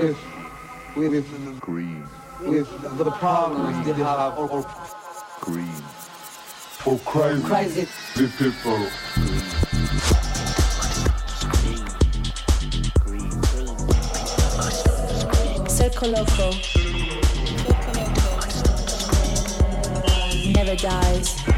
Finish with with green. With the problems they have or, or green. For crazy crazy people. Circoloco never dies.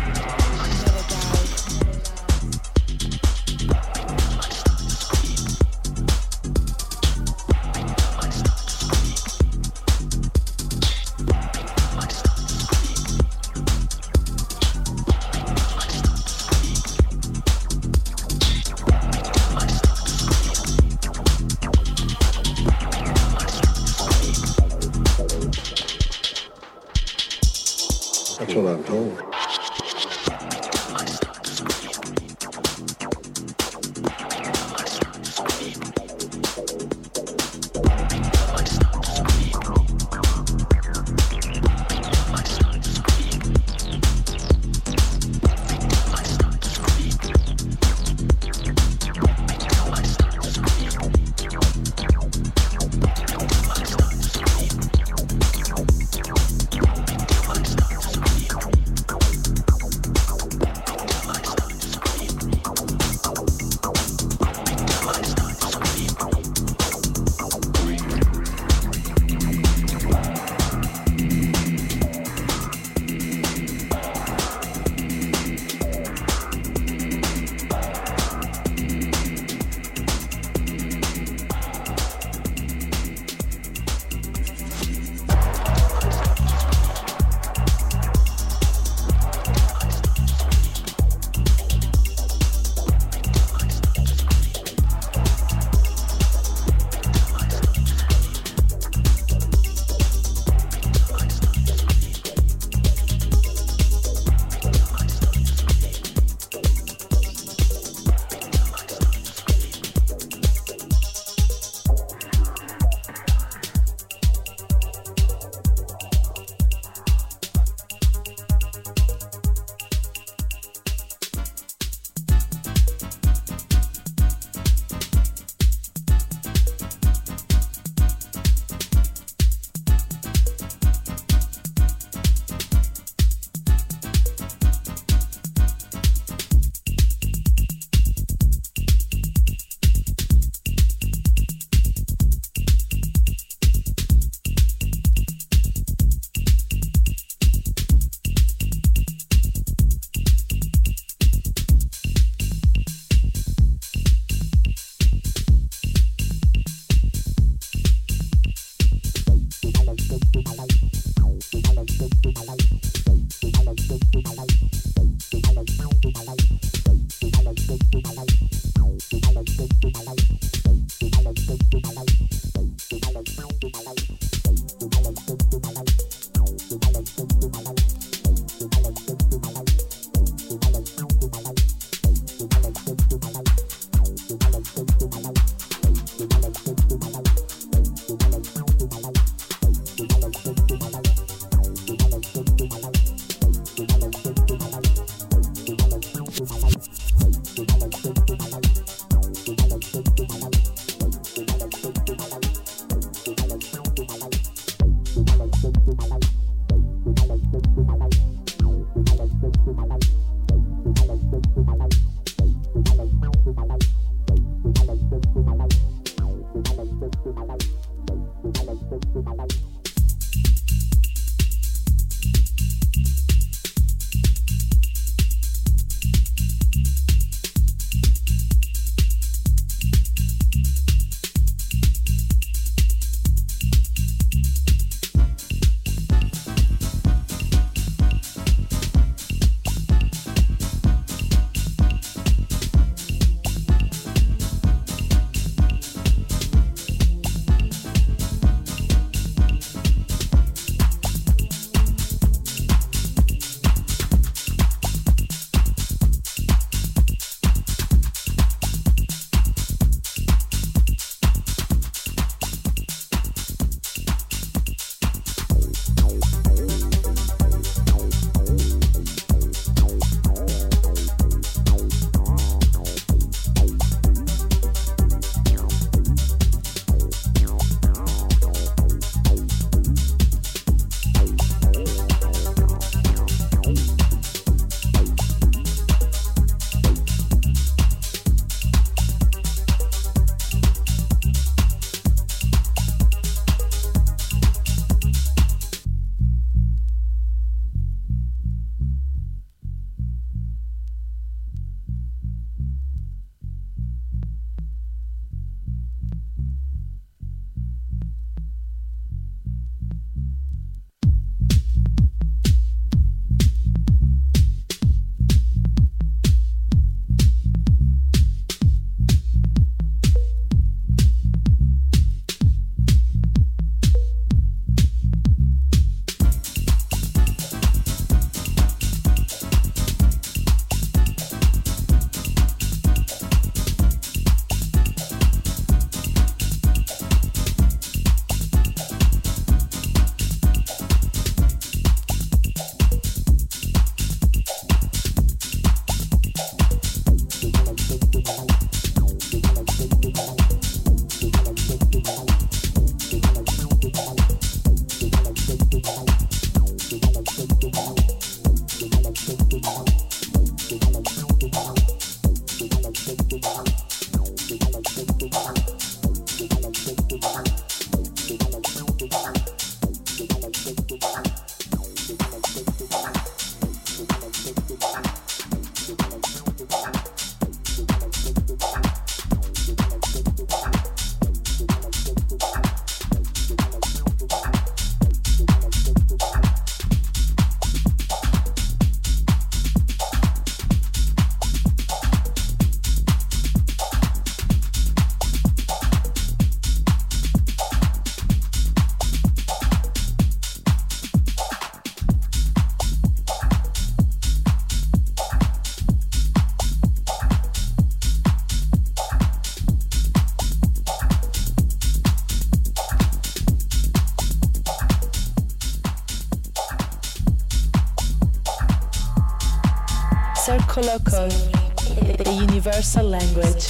Universal language.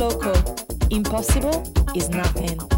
Loco. Impossible is nothing.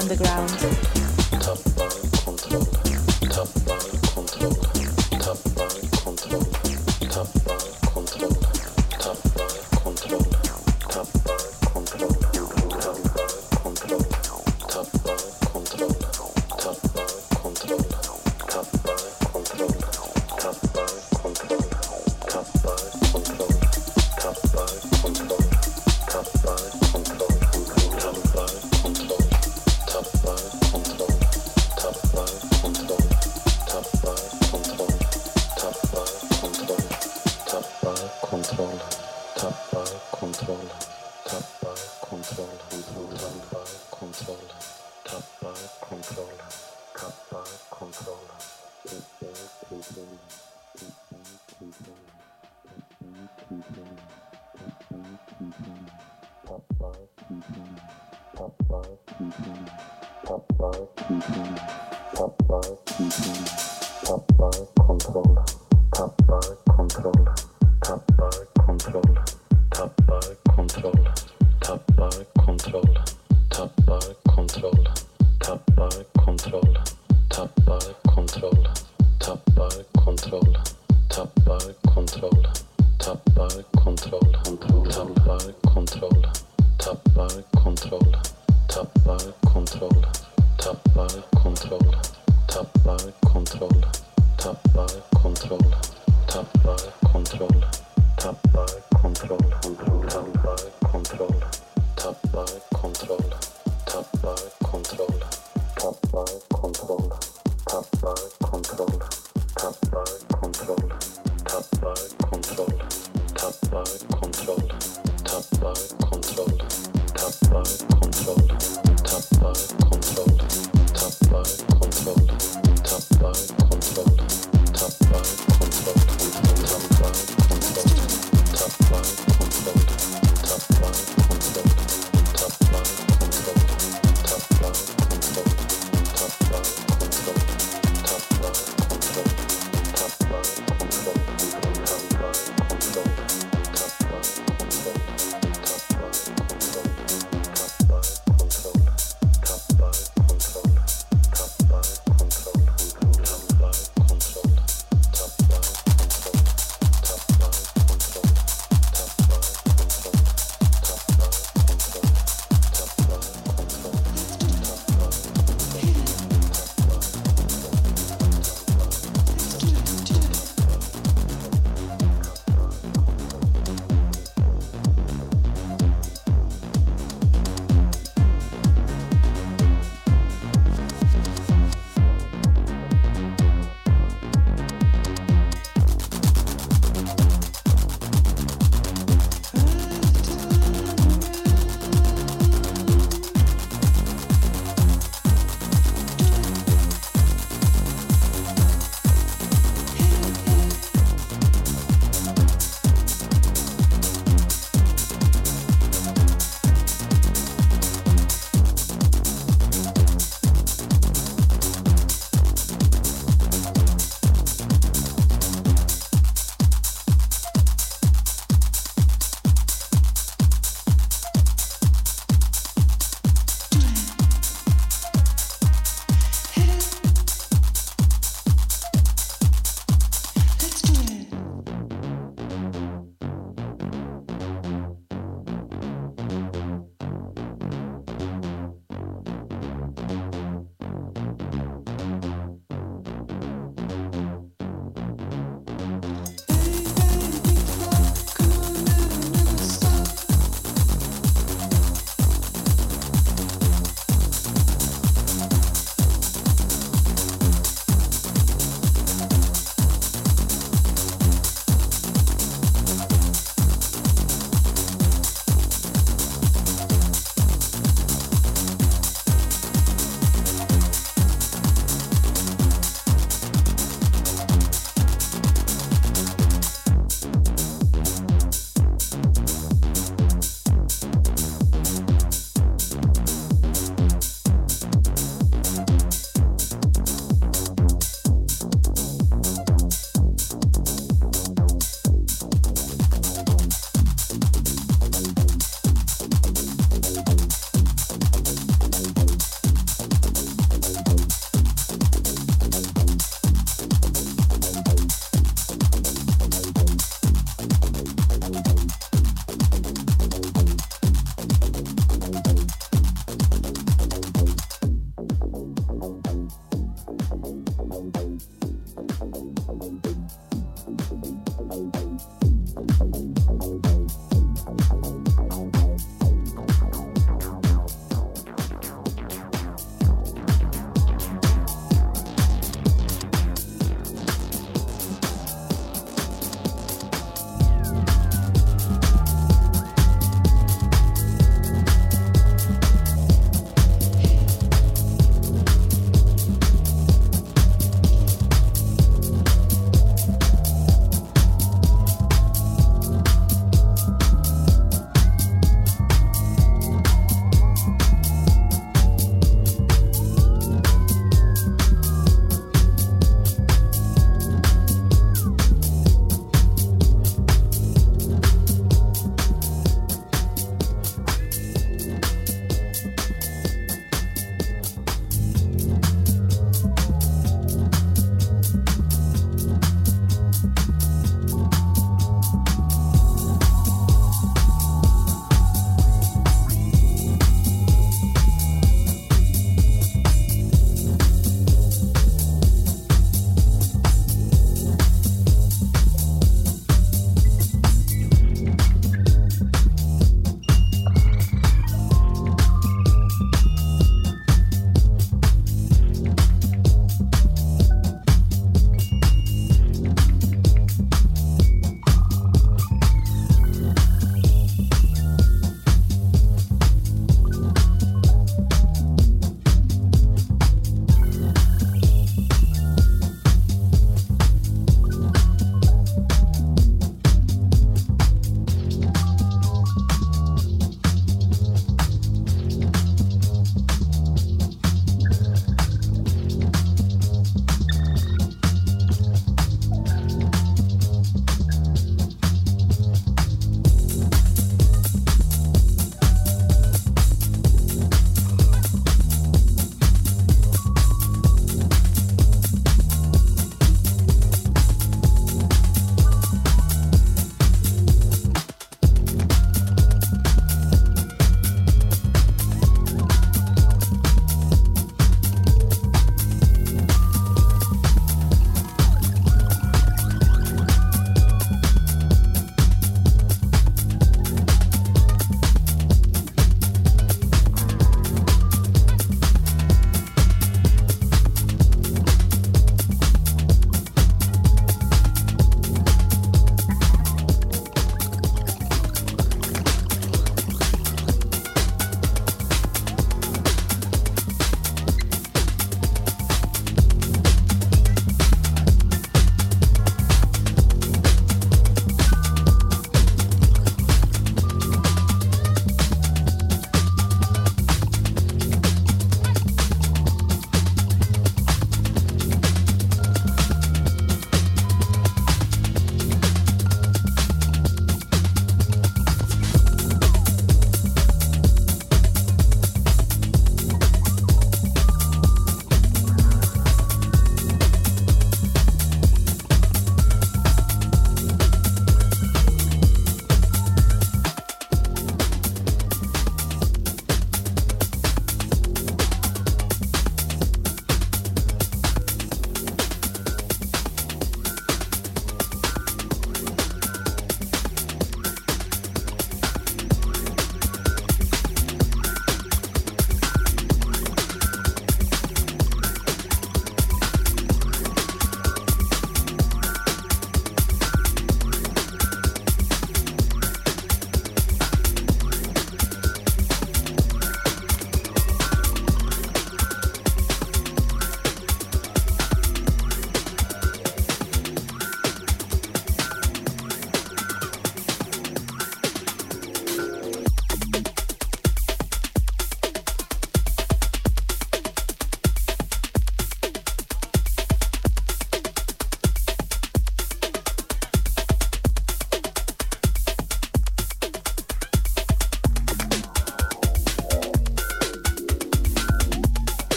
Underground. on top, top.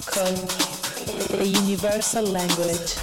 Code, a universal language.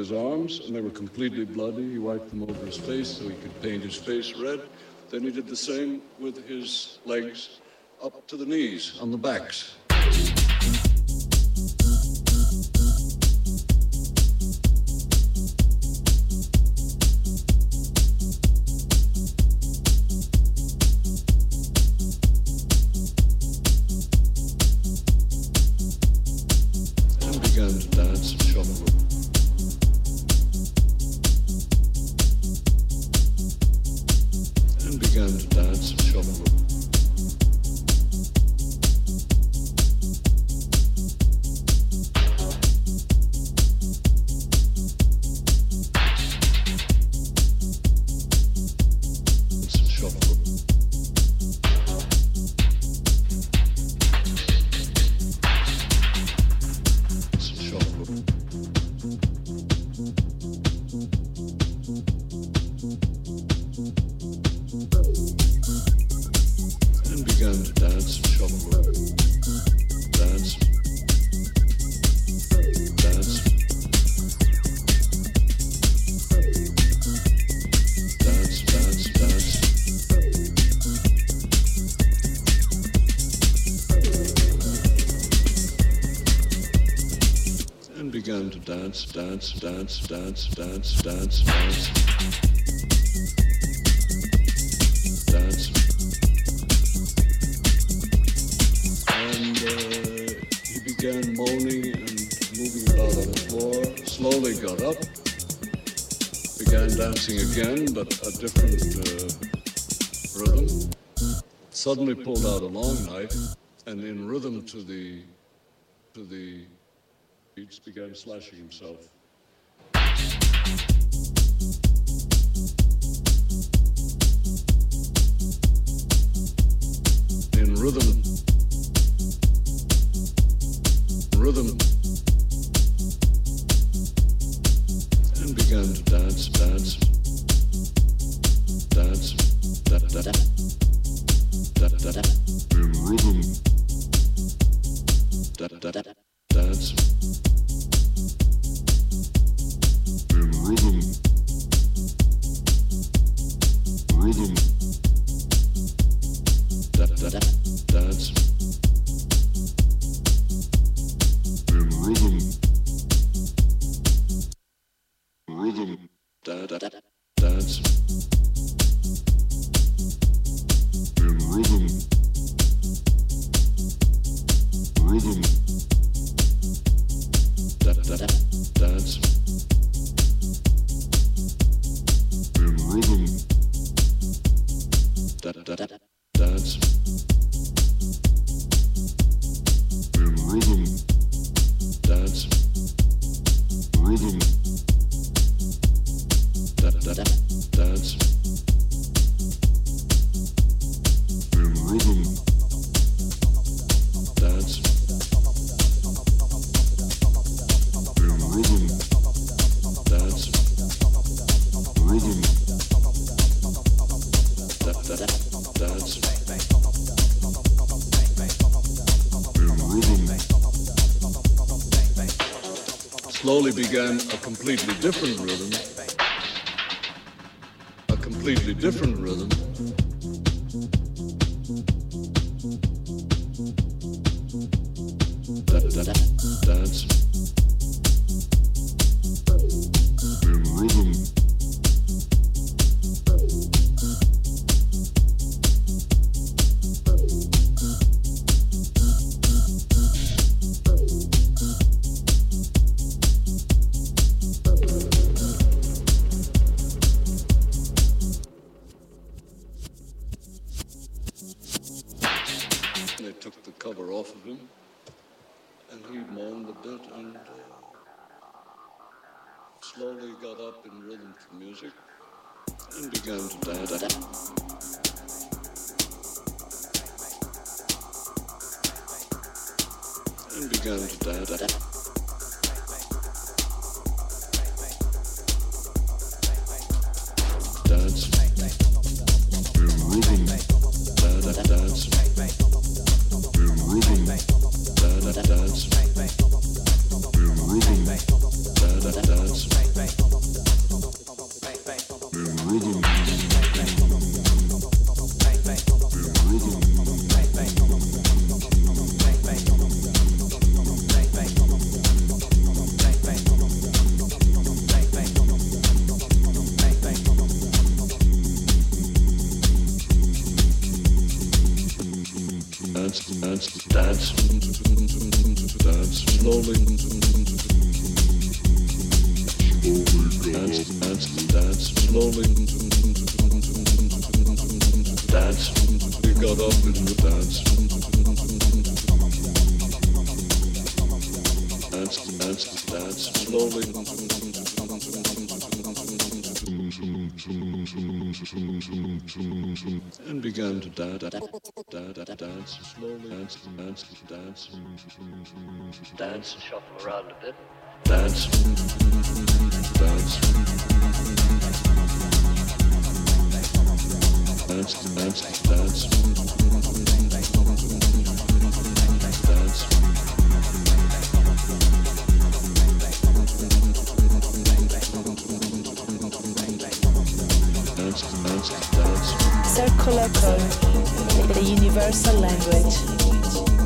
And they were completely bloody. He wiped them over his face so he could paint his face red. Then he did the same with his legs up to the knees on the backs. Dance, dance, dance, dance, dance, dance. And uh, he began moaning and moving about on the floor, slowly got up, began dancing again, but a different uh, rhythm. Suddenly pulled out a long knife and in rhythm to the to the beats began slashing himself. Rhythm da da began a completely different rhythm. A completely different rhythm dance slowly. Dance, dance, dance slowly. Dance. We got up into the dance. Dance, dance, dance slowly. And began to dance, dance, dance slowly, dance, dance, dance, dance, shuffle around a bit, dance, dance, dance, dance, dance, dance. Circular code, the universal language.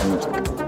Special man.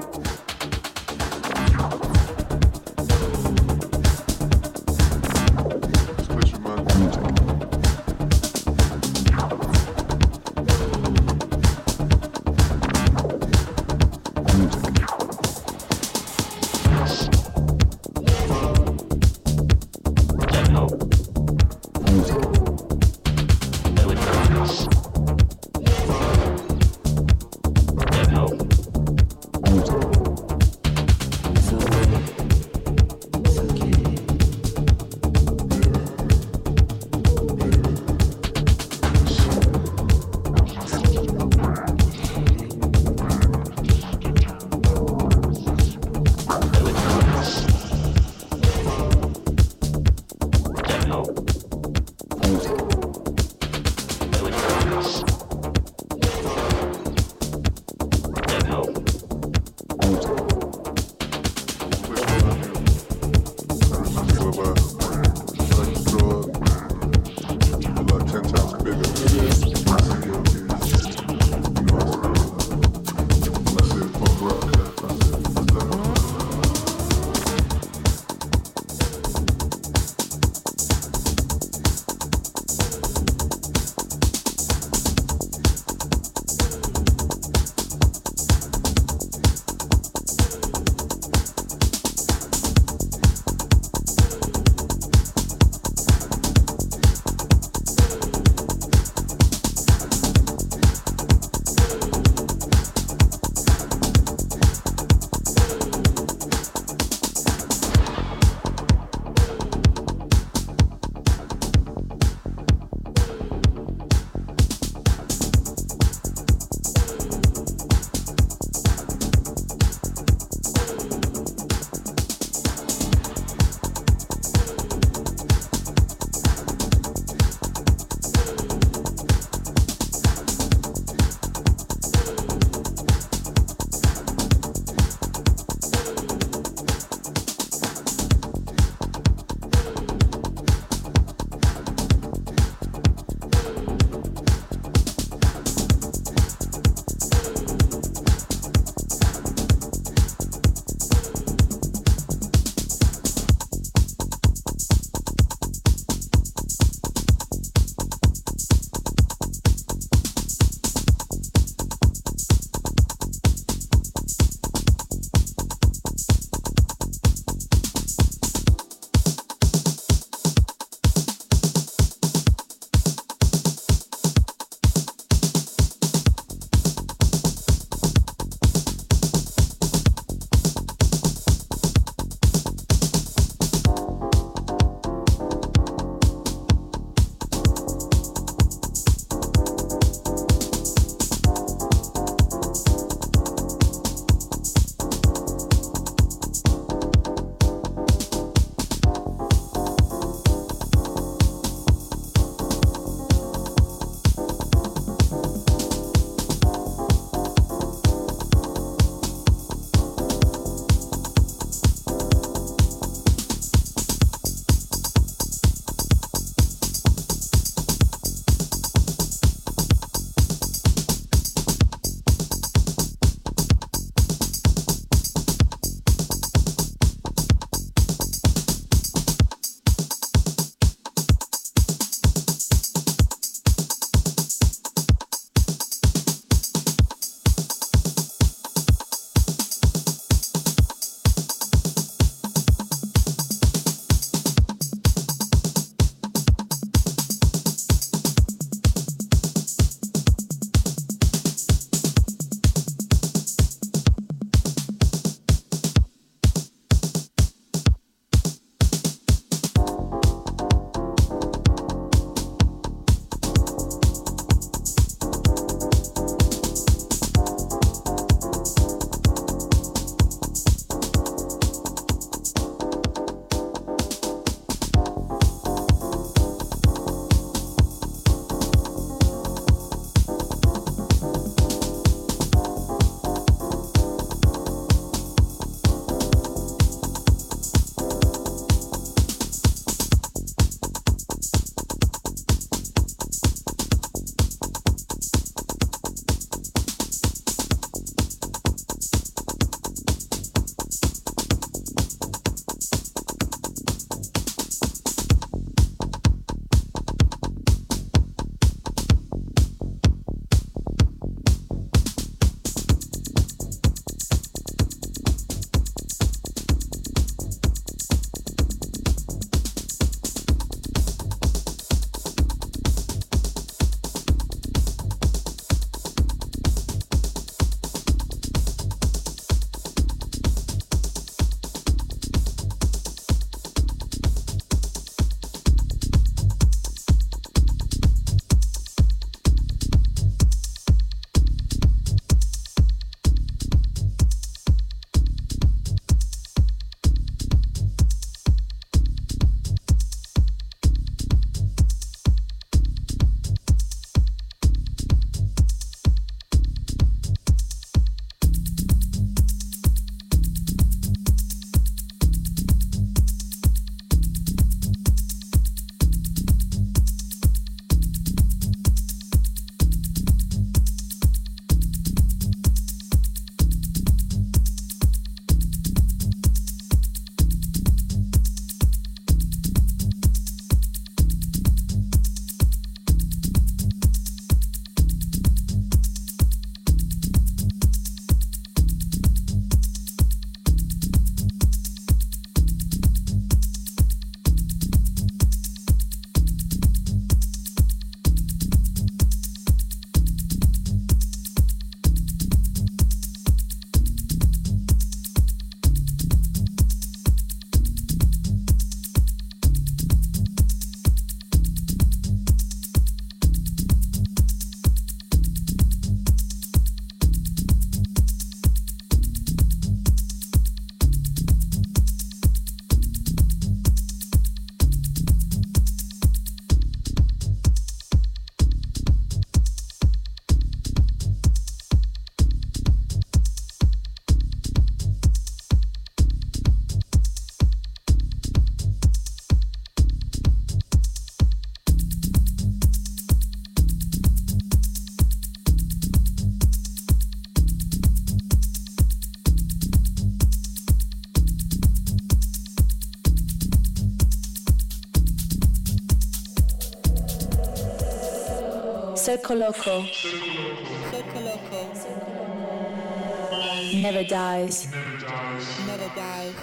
Circoloco. Circo Loco. Never dies. Never dies. Never dies.